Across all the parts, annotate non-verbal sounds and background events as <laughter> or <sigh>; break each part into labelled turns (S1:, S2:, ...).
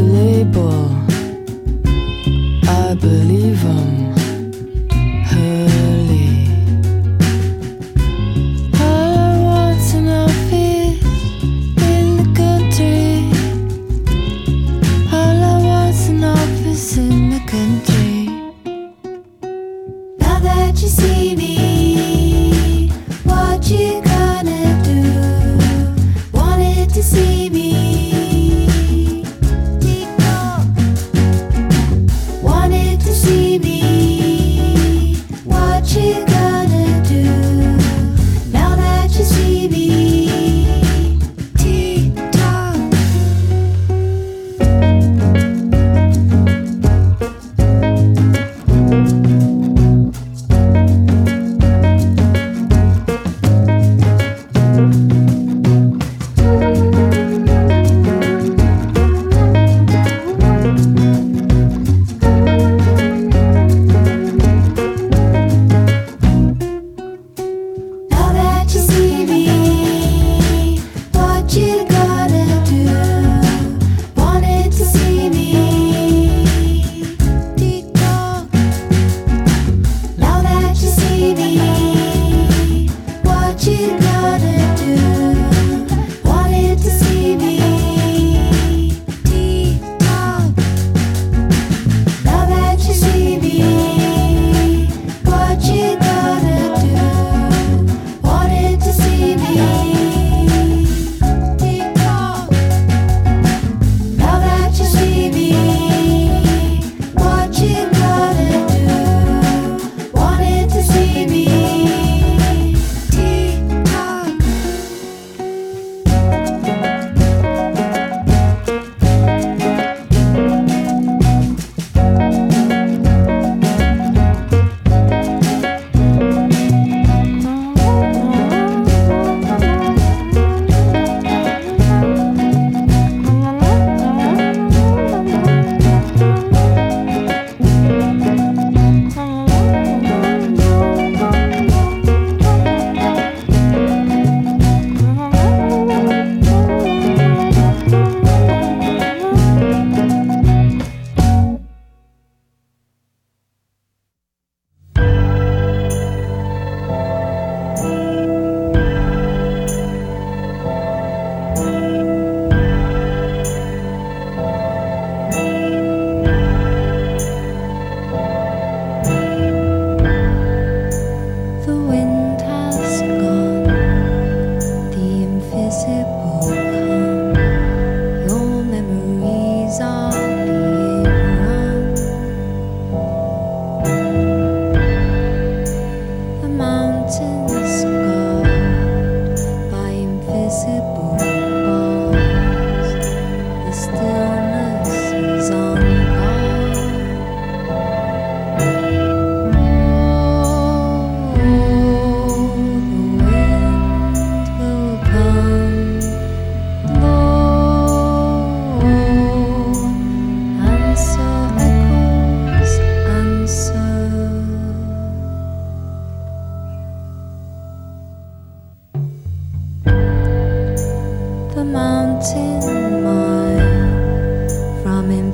S1: Rip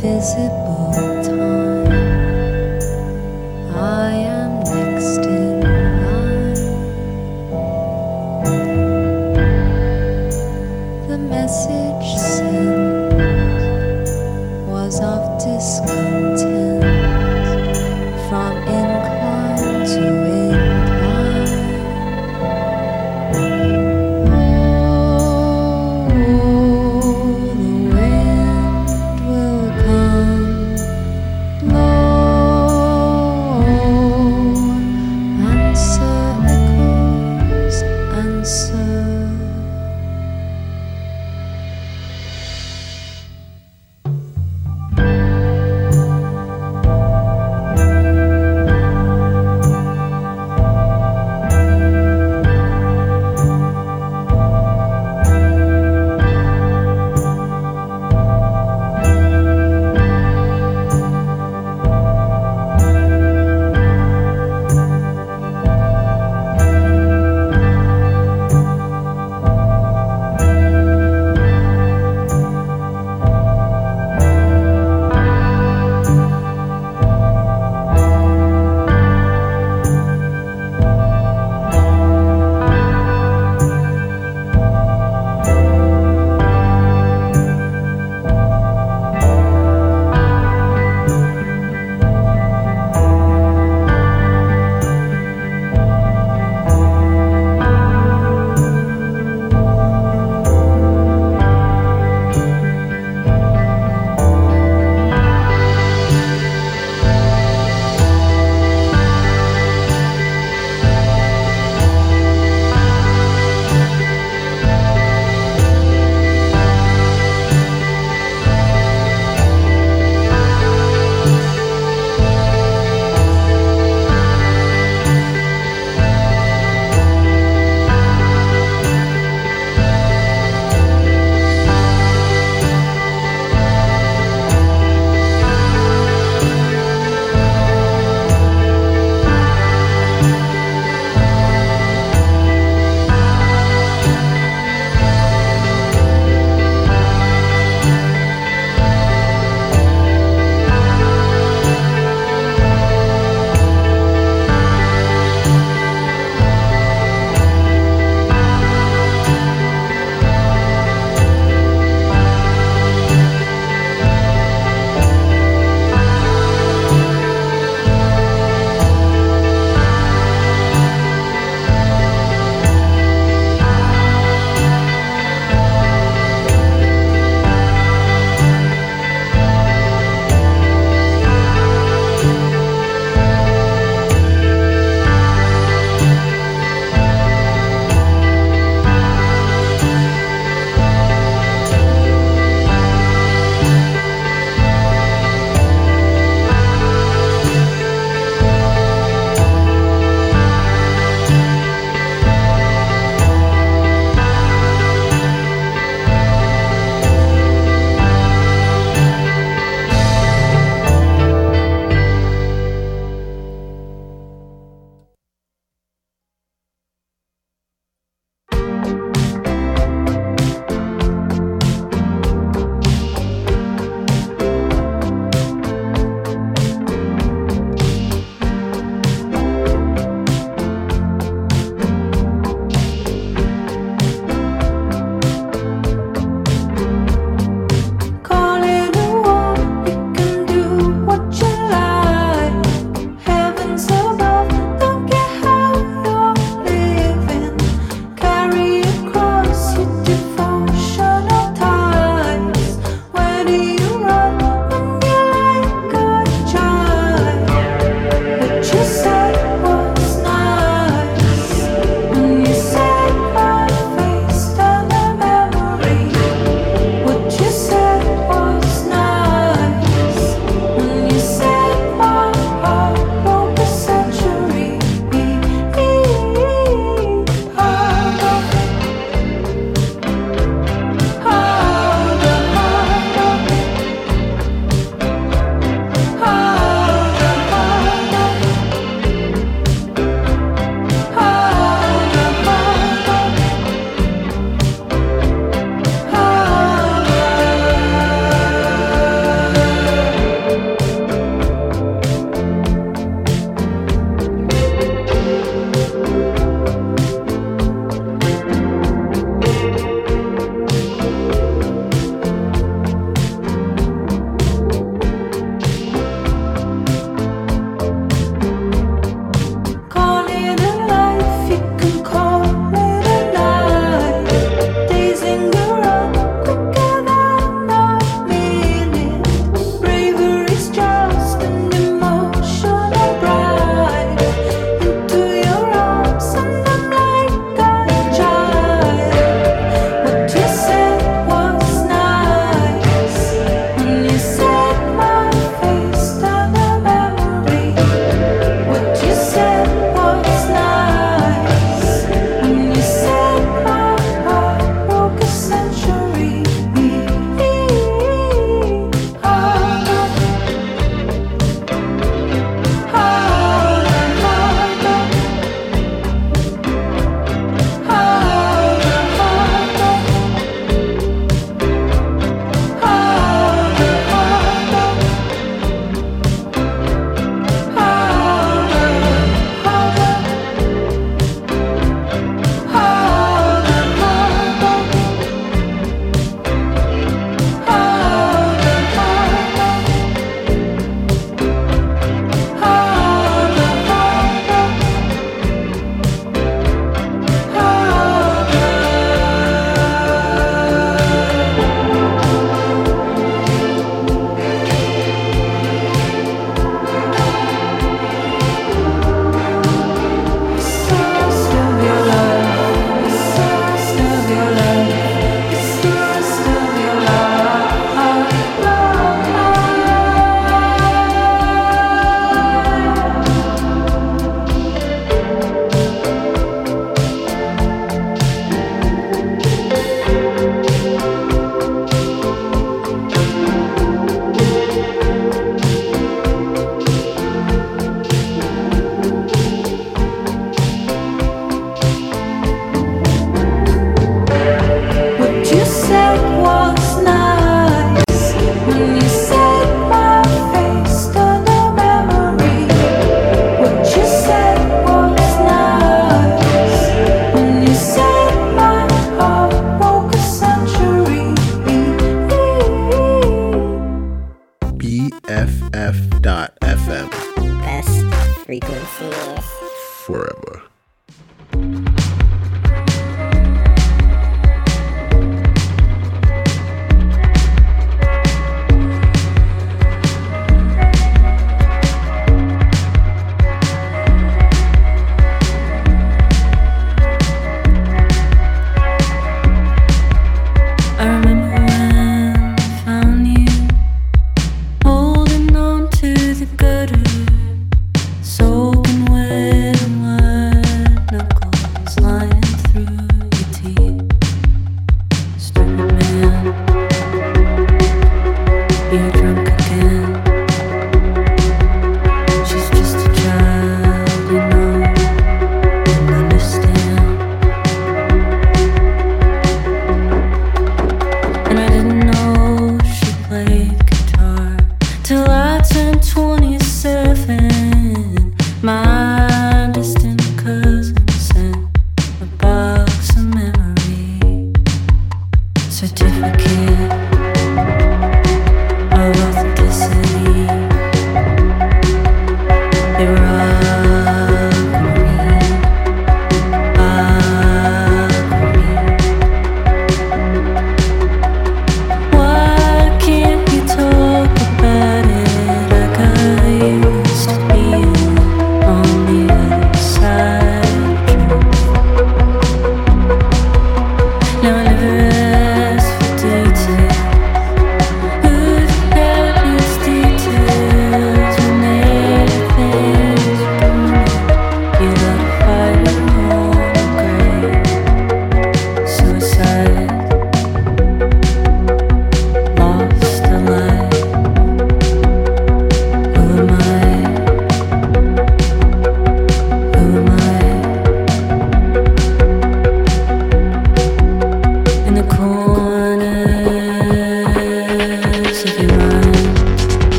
S1: from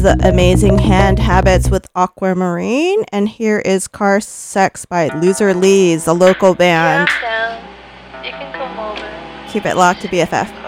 S1: The
S2: Amazing Hand Habits with Aquamarine, and here is Car Sex by Loserlees, a local band. Keep it locked to BFF.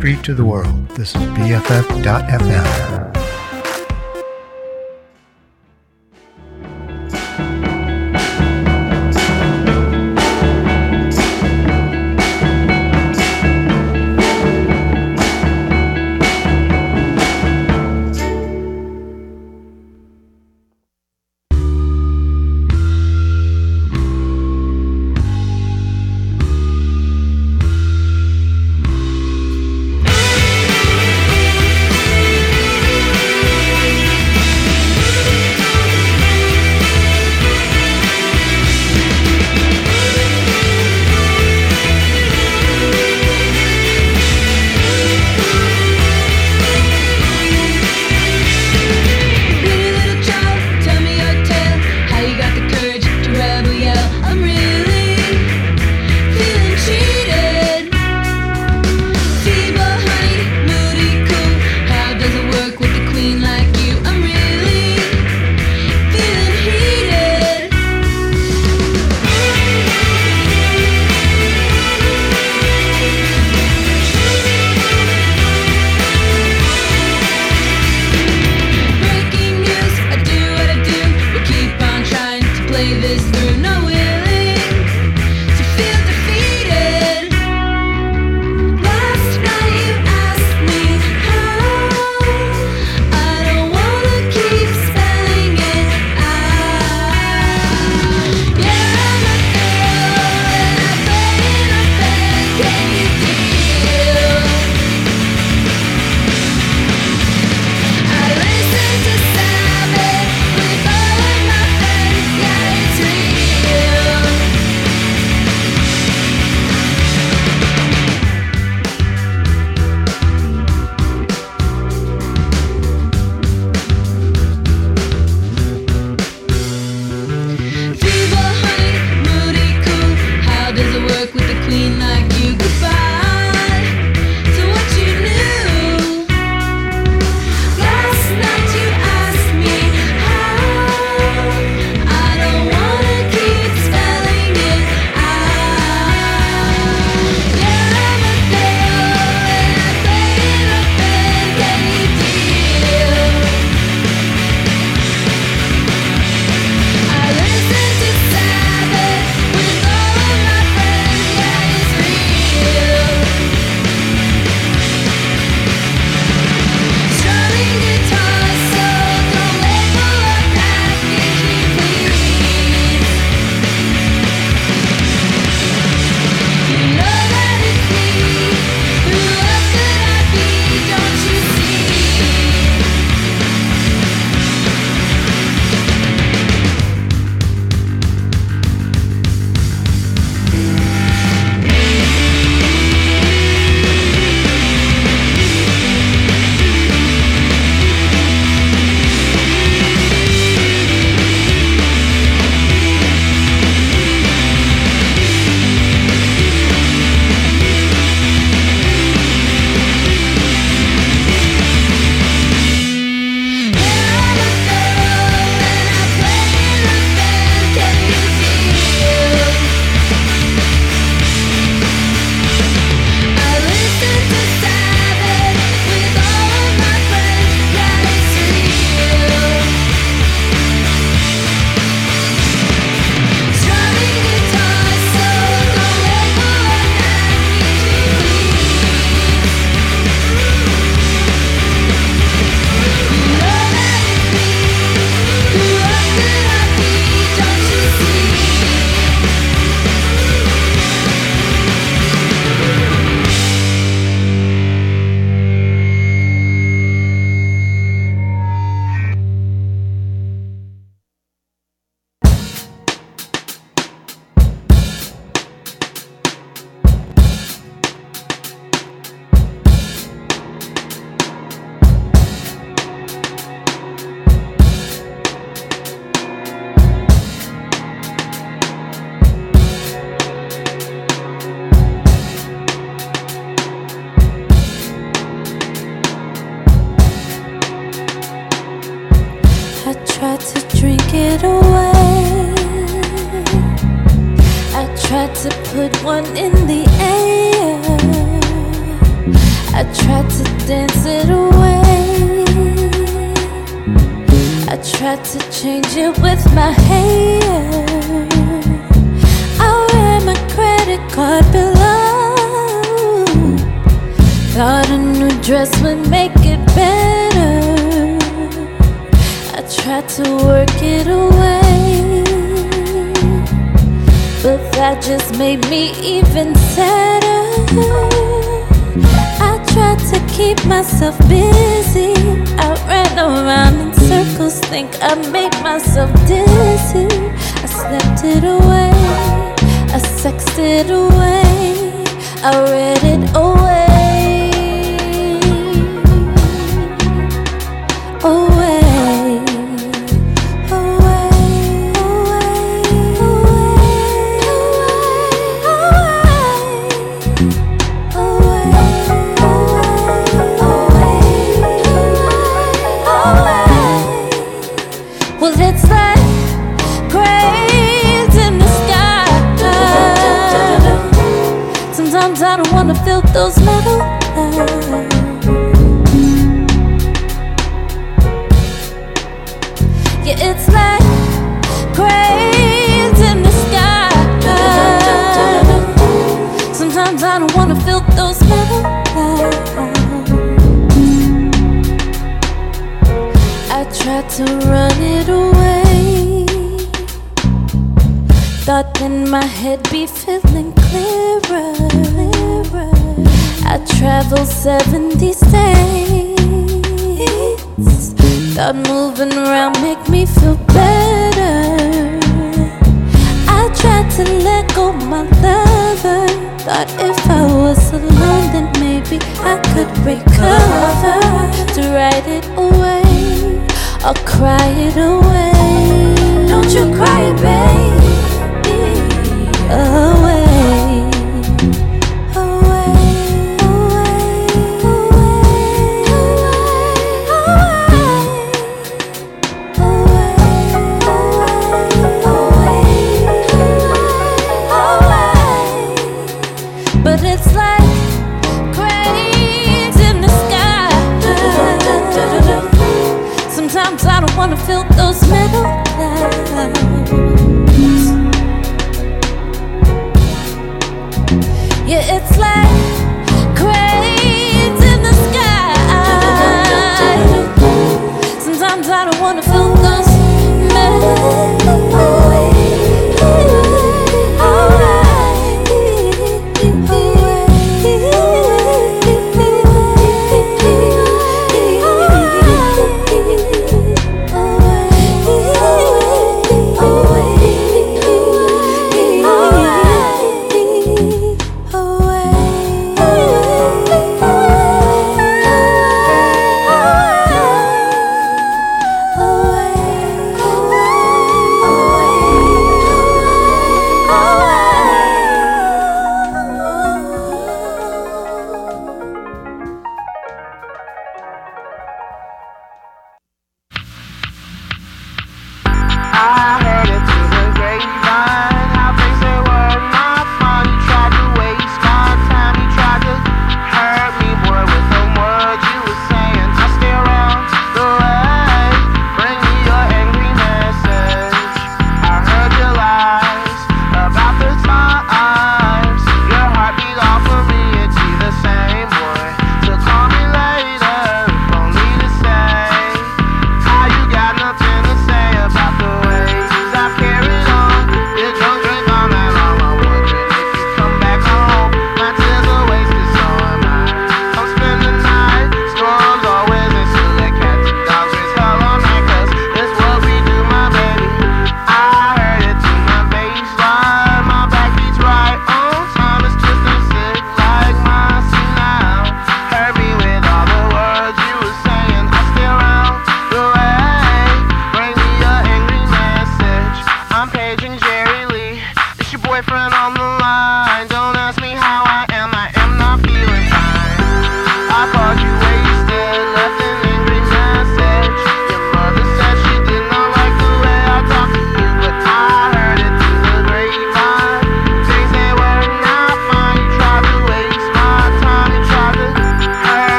S3: Street to the world. This is BFF.FM.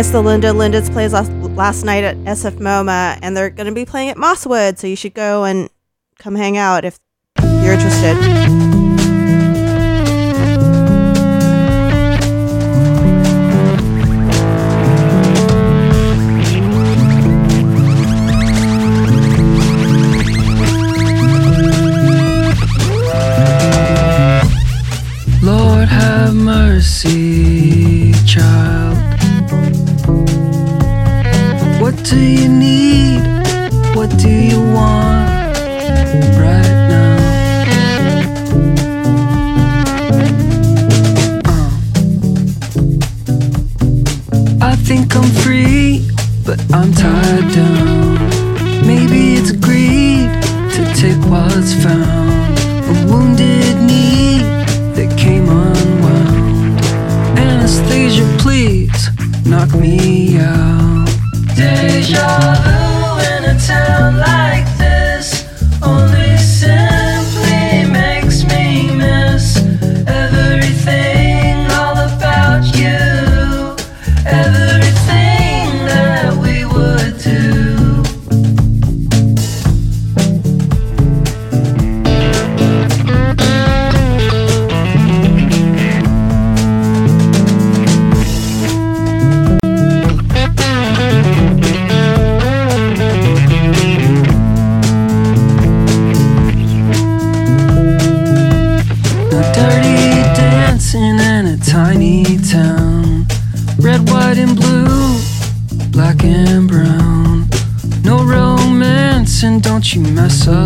S4: guess the
S2: Linda Lindas plays last, last night at SF MoMA, and they're going to be playing at Mosswood, so you should go and come hang out if you're interested.
S5: you mess
S6: up.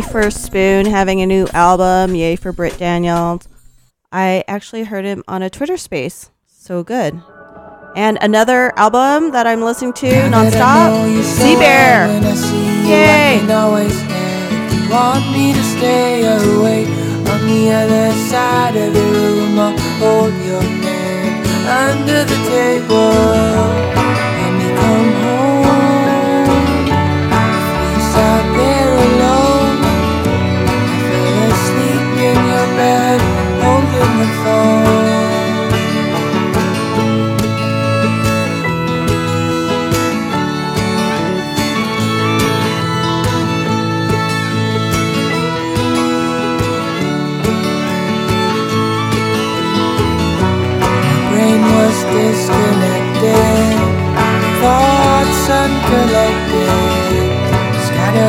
S2: Yay for Spoon having a new album. Yay for Britt Daniels. I actually heard him on a Twitter space. So good. And another album that I'm listening to now nonstop, Seabear. Yay!
S5: want me to stay away on the other side of the room. I'll hold your hand under the table.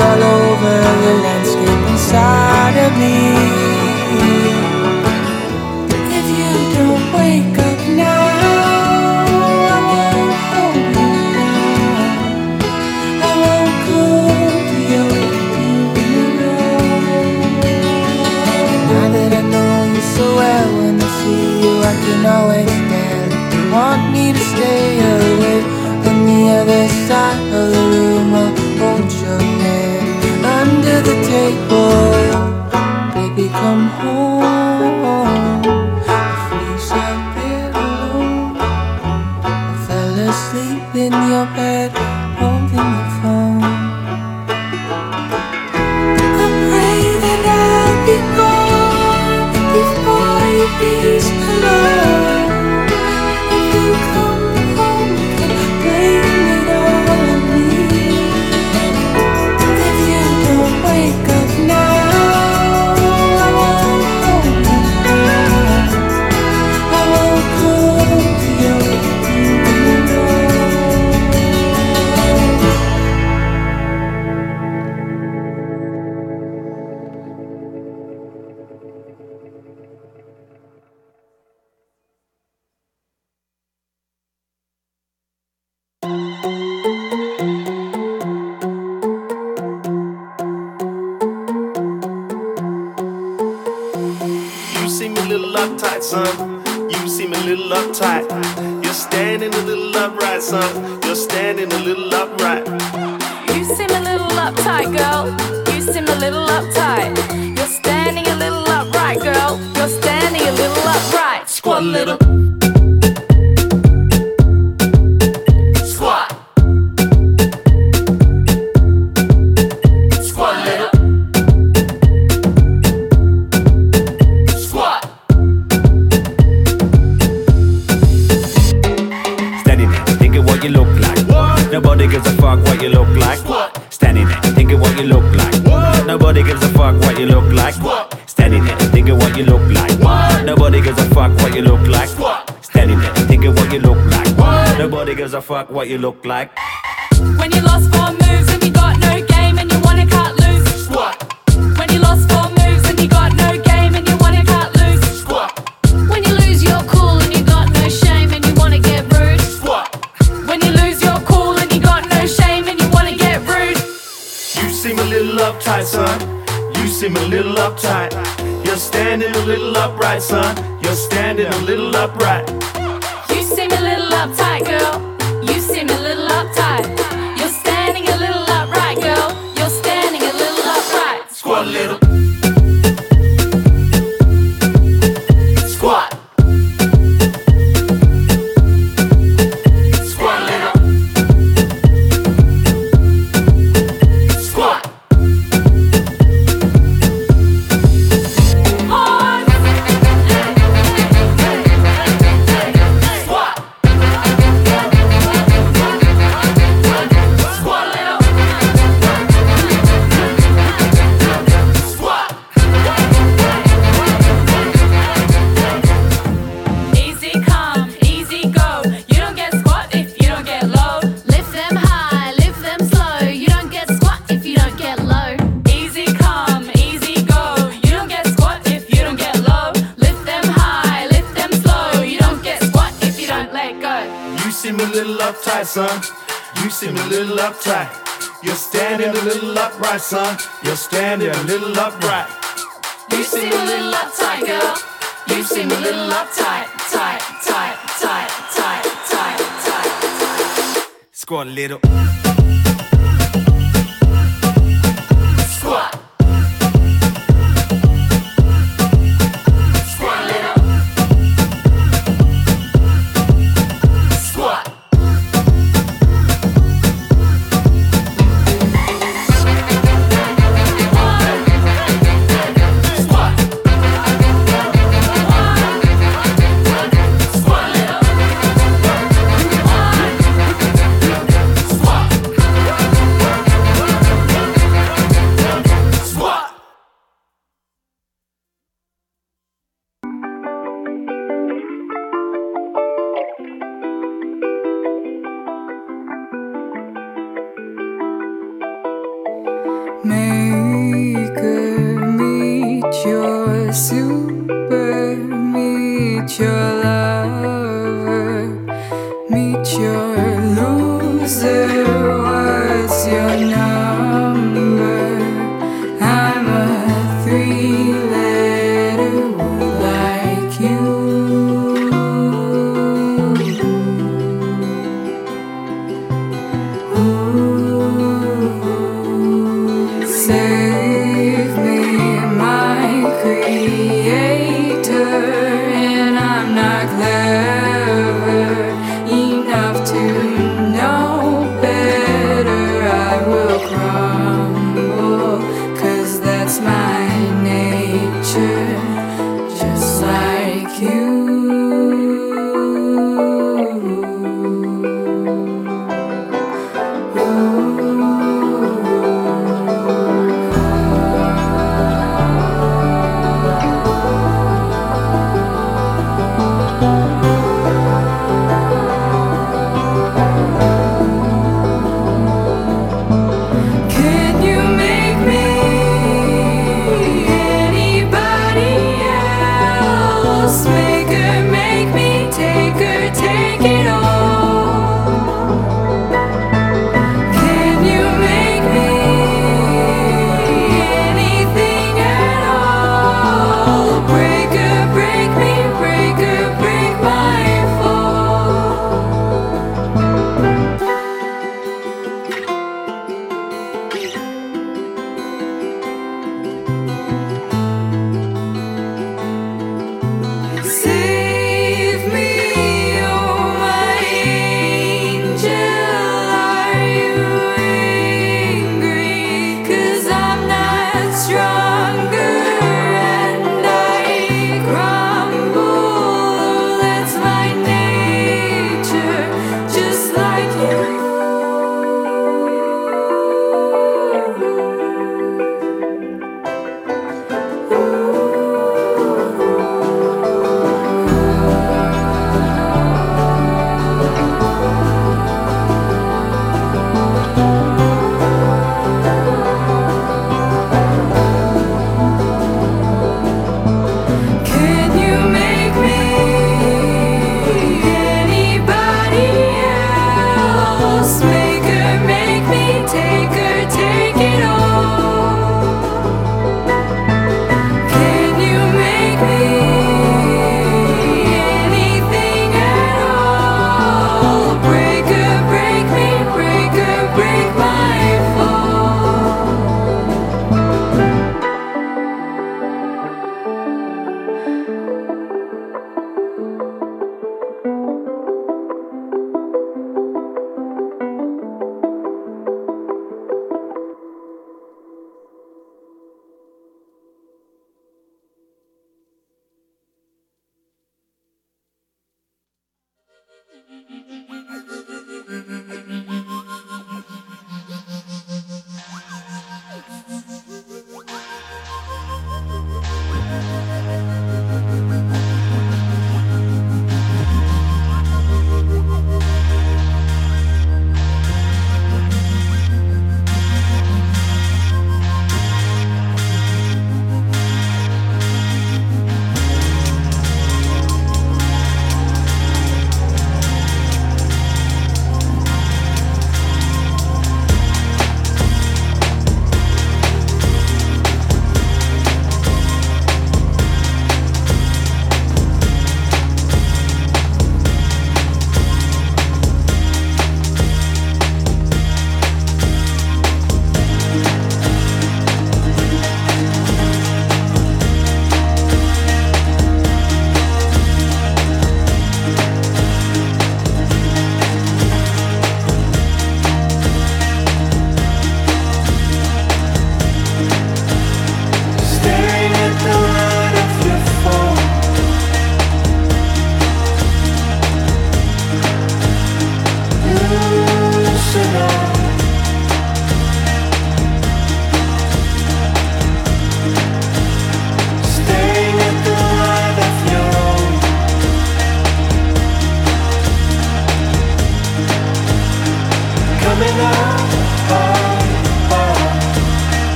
S5: all over the landscape inside of me.
S7: Nobody gives a fuck what you look like. Standing there thinking what you look like. What? Nobody gives a fuck what you look like. What? Standing there thinking what you look like. What? Nobody gives a fuck what you look like.
S8: When you lost for moves.
S3: seem a little uptight. You're standing a little upright, son. You're standing a little upright.
S8: upright,
S3: son. You're standing a little upright.
S8: You seem a little uptight, girl. You seem a little uptight, tight, tight, tight, tight, tight, tight.
S7: Squat a little.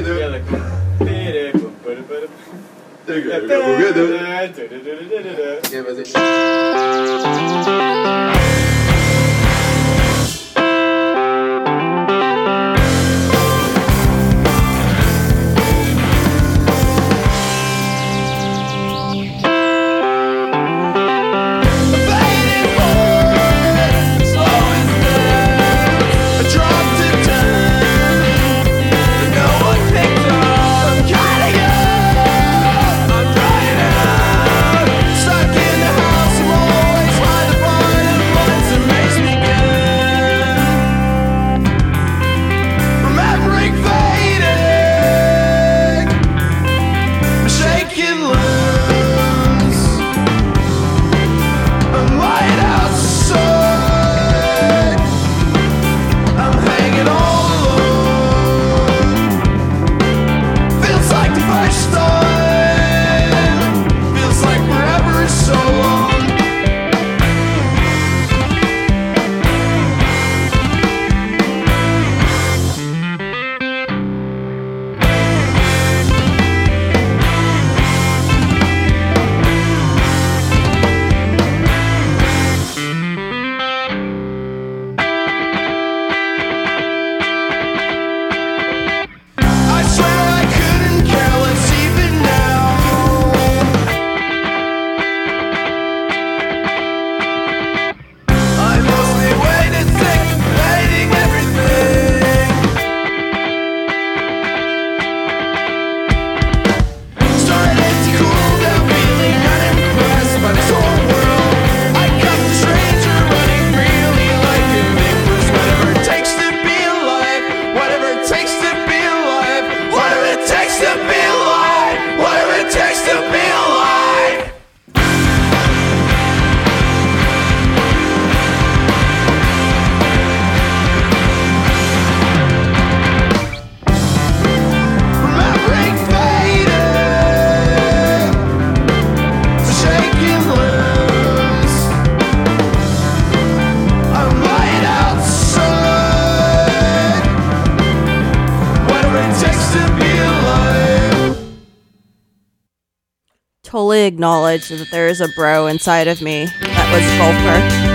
S9: Stuck in the house, I'm always trying to
S5: acknowledge that there is a bro inside of me that was
S2: Gulper.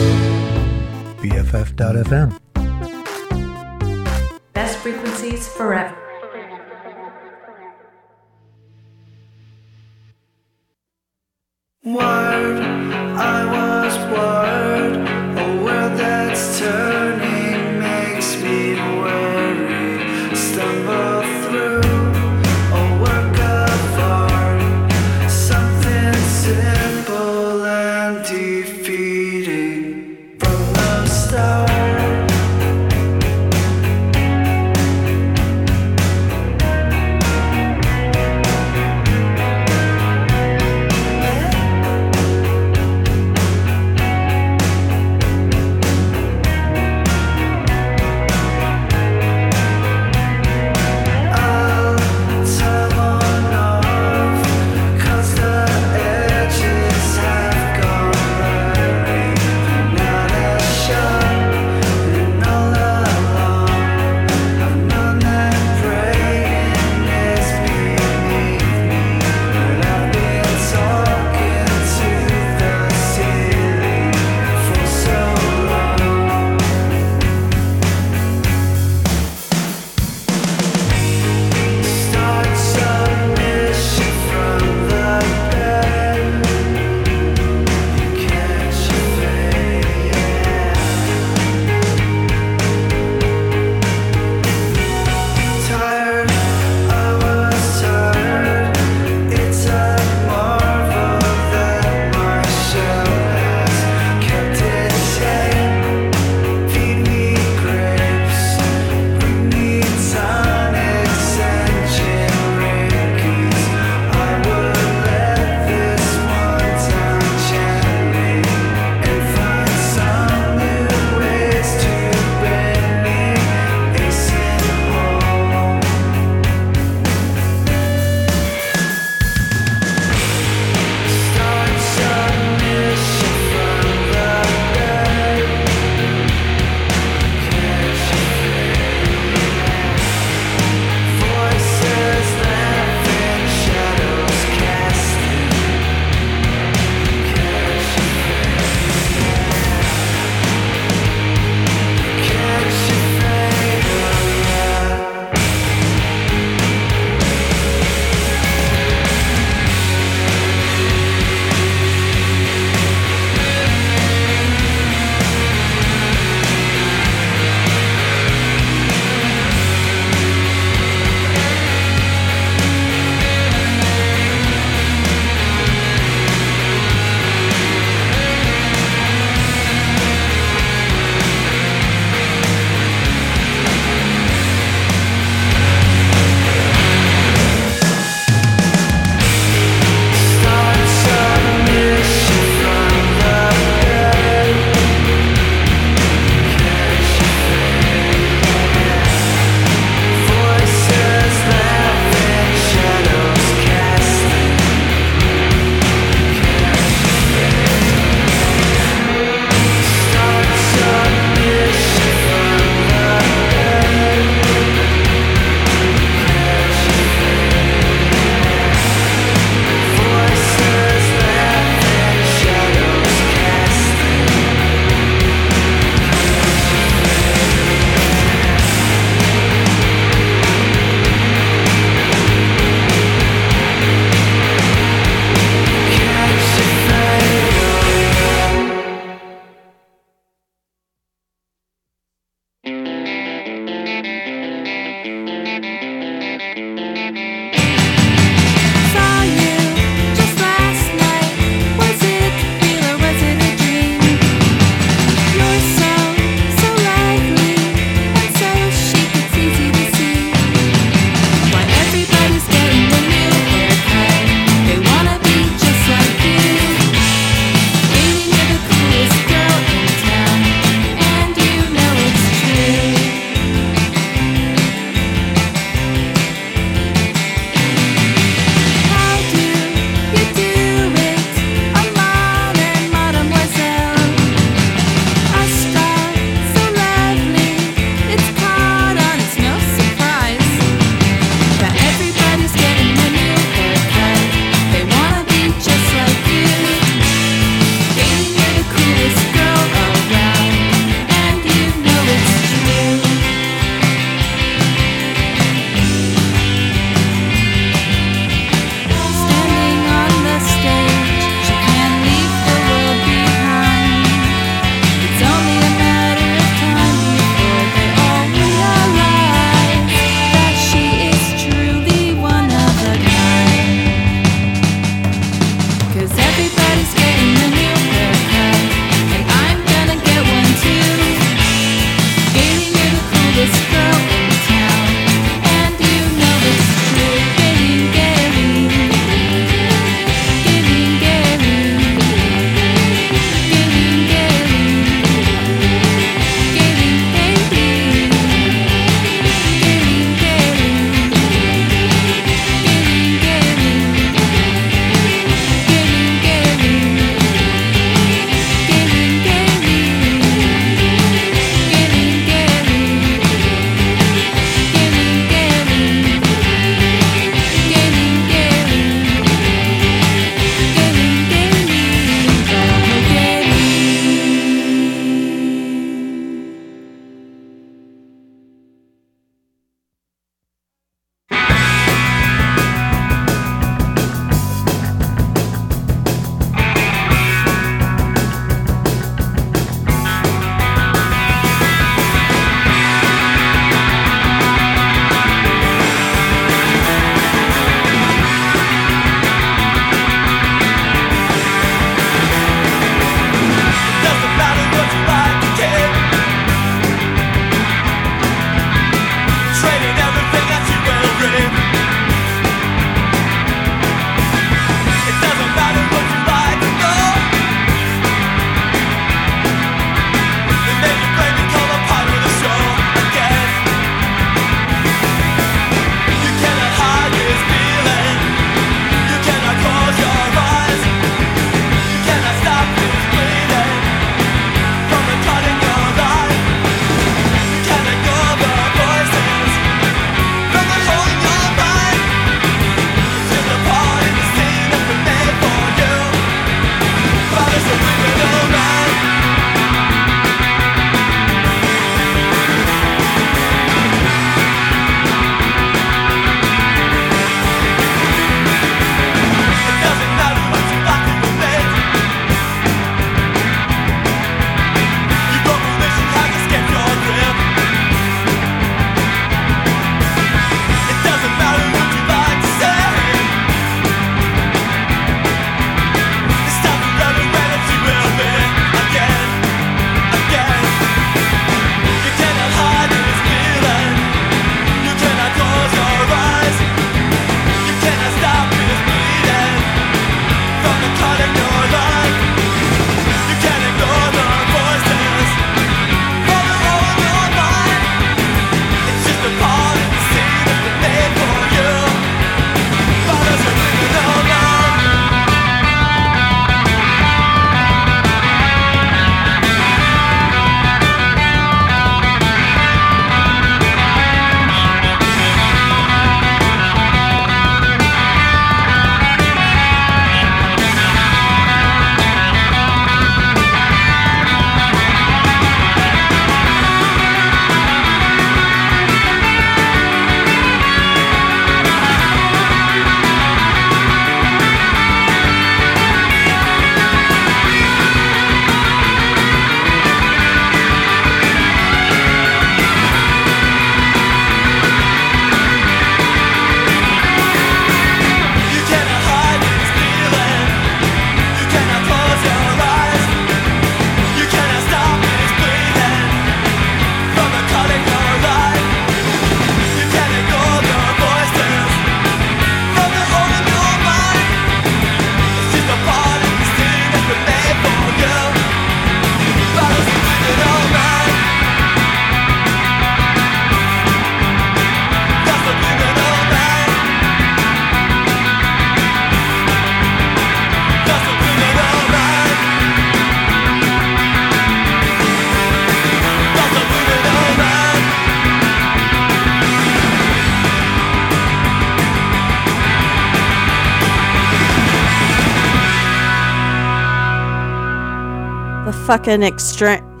S2: fucking extreme! <laughs>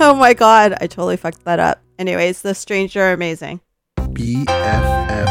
S2: Oh my god, I totally fucked that up. Anyways, the stranger amazing.
S5: BFF.F.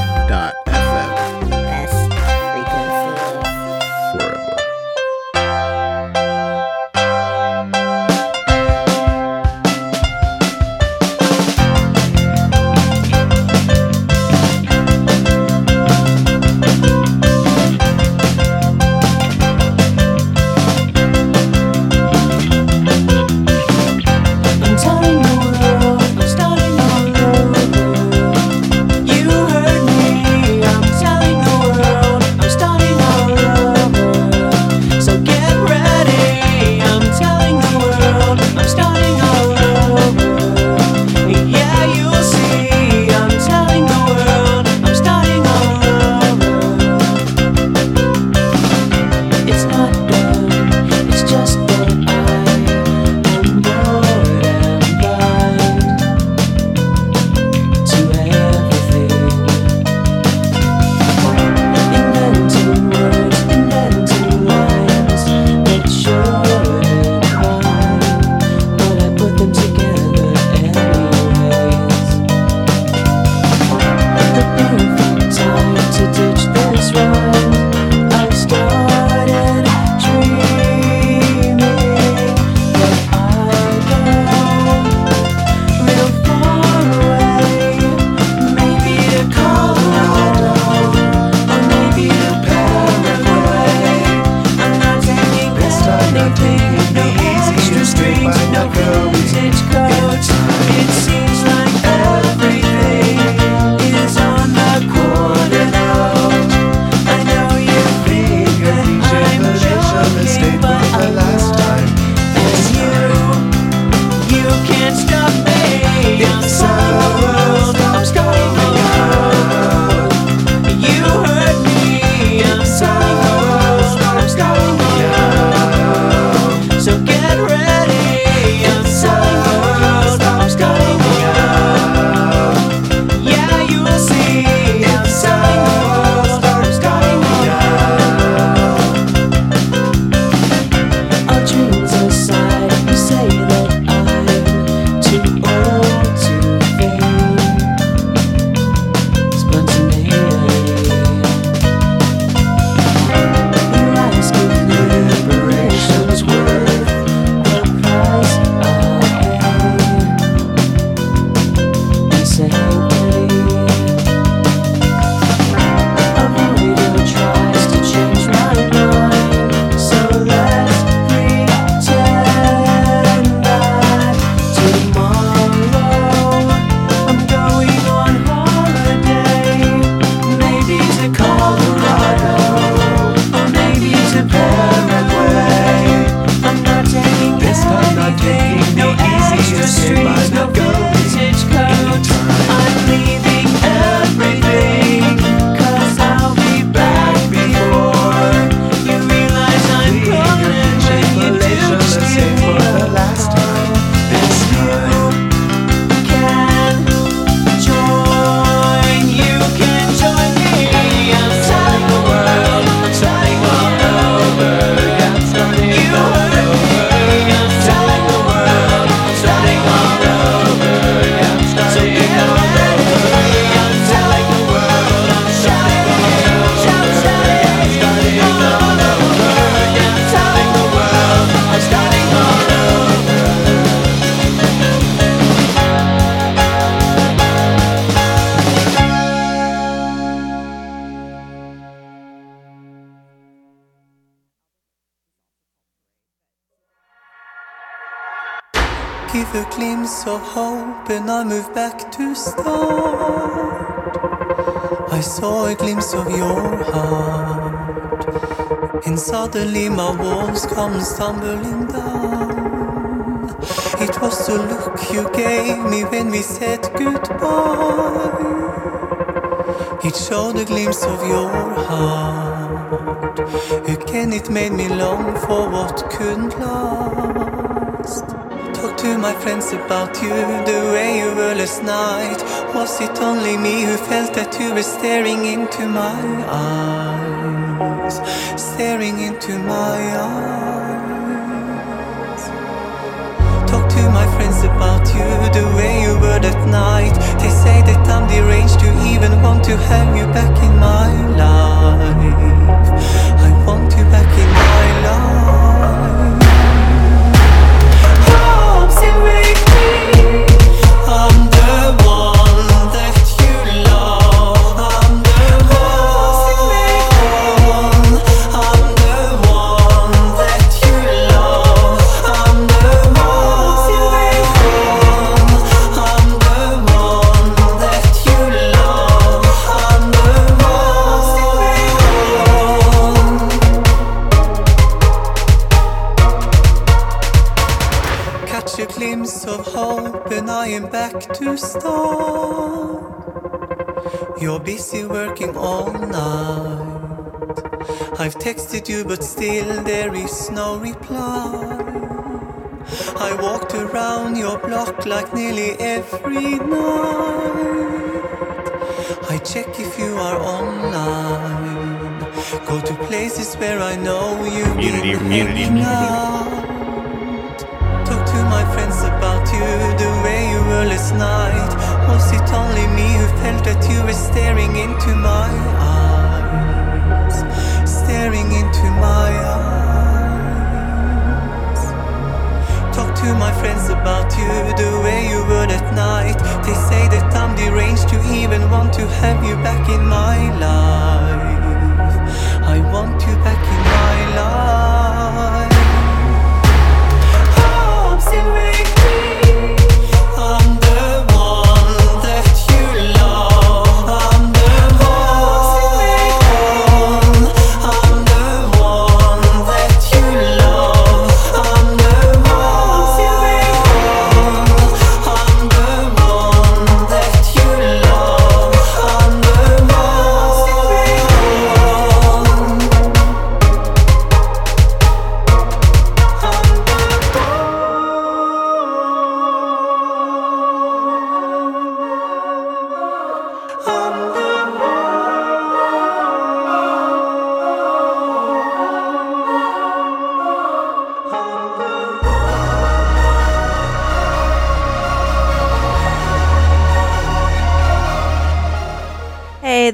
S5: and I moved back
S10: to start. I saw a glimpse of your heart, and suddenly my walls come stumbling down. It was the look you gave me when we said goodbye. It showed a glimpse of your heart. Again, it made me long for what couldn't last to my friends about you, the way you were last night. Was it only me who felt that you were staring into my eyes? Staring into my eyes. Talk to my friends about you, the way you were that night. They say that I'm deranged to even want to have you back in my life. I want you back in my life. Wake Back to start. You're busy working all night. I've texted you, but still there is no reply. I walked around your block like nearly every night. I check if you are online. Go to places where I know you
S11: Community, community, community.
S10: Last night. Was it only me who felt that you were staring into my eyes? Staring into my eyes. Talk to my friends about you the way you were that night. They say that I'm deranged to even want to have you back in my life. I want you back in my life.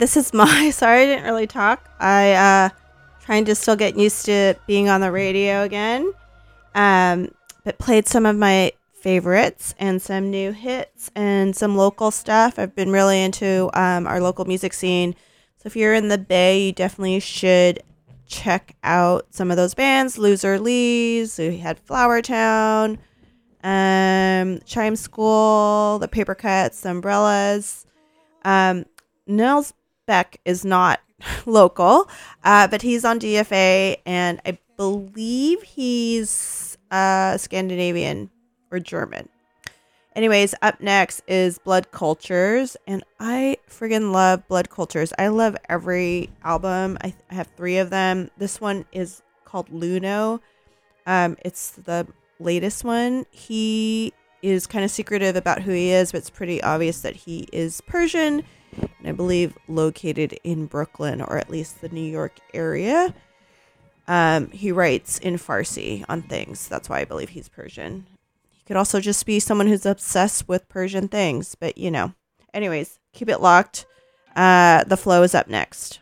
S2: This is my. <laughs> Sorry I didn't really talk. I uh trying to still get used to being on the radio again. Um but played some of my favorites and some new hits and some local stuff. I've been really into um our local music scene. So if you're in the Bay, you definitely should check out some of those bands. Loserlees, we had Flower Town, um, Chime School, the Papercuts, the Umbrellas. Um, Nels Beck is not <laughs> local, uh, but he's on DFA, and I believe he's uh, Scandinavian or German. Anyways, up next is Blood Cultures, and I friggin' love Blood Cultures. I love every album. I, I have three of them. This one is called Luno. Um, it's the latest one. He is kind of secretive about who he is, but it's pretty obvious that he is Persian, and I believe located in Brooklyn or at least the New York area. Um, he writes in Farsi on things. That's why I believe he's Persian. He could also just be someone who's obsessed with Persian things, but you know. Anyways, keep it locked. Uh, the flow is up next.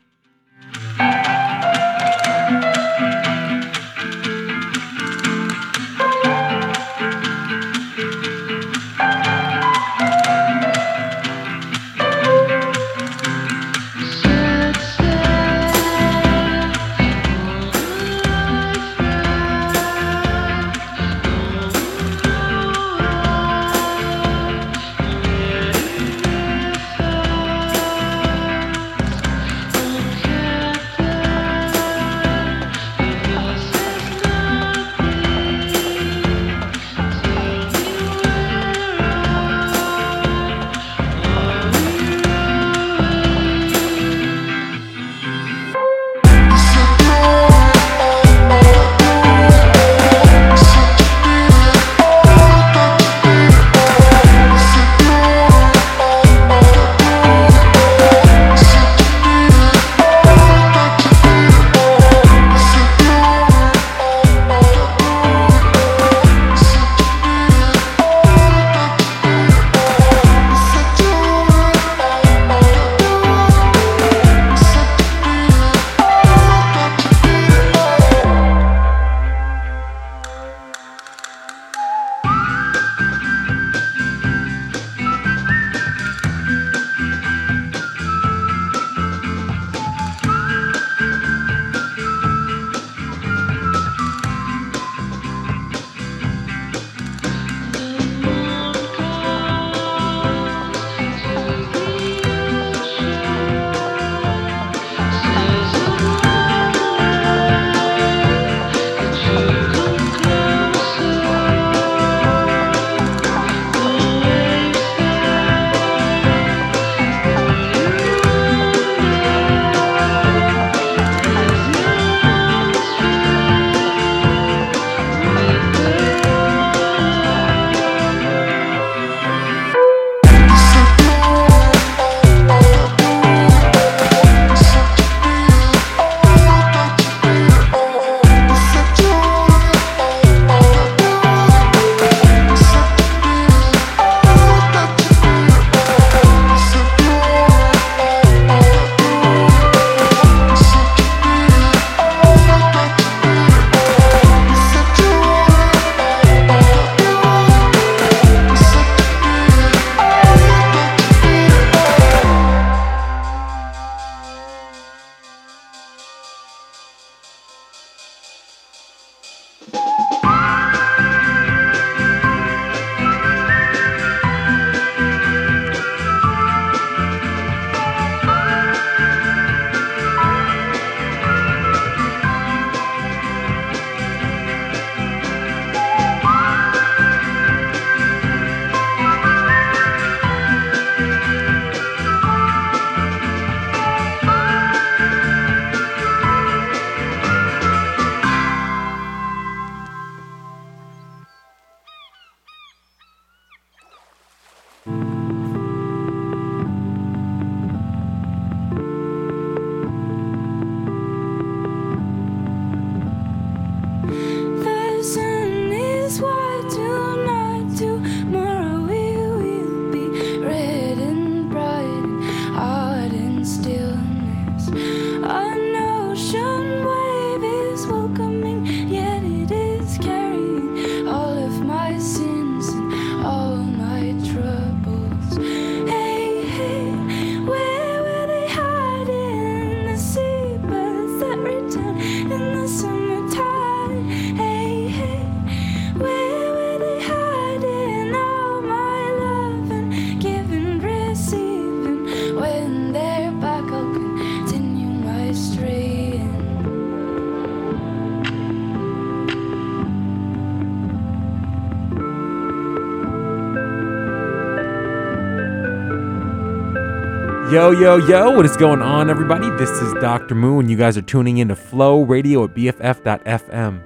S12: Yo, yo, yo, what is going on, everybody? This is Dr. Moo, and you guys are tuning in to Flow Radio at BFF.FM.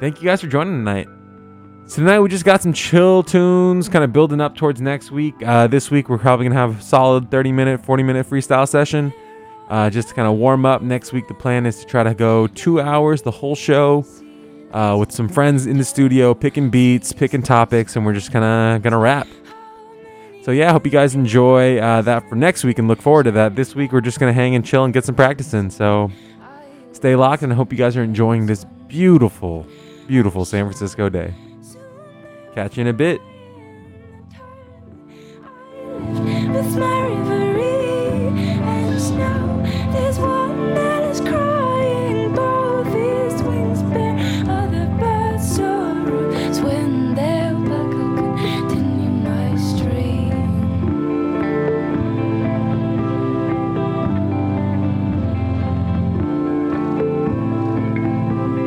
S12: Thank you guys for joining tonight. So, tonight we just got some chill tunes, kind of building up towards next week. Uh, this week we're probably to have a solid 30 minute, 40 minute freestyle session uh, just to kind of warm up. Next week, the plan is to try to go two hours, the whole show, uh, with some friends in the studio, picking beats, picking topics, and we're just kind of to rap. So yeah, I hope you guys enjoy uh, that for next week and look forward to that. This week we're just gonna hang and chill and get some practice in. So stay locked and I hope you guys are enjoying this beautiful, beautiful San Francisco day. Catch you in a bit.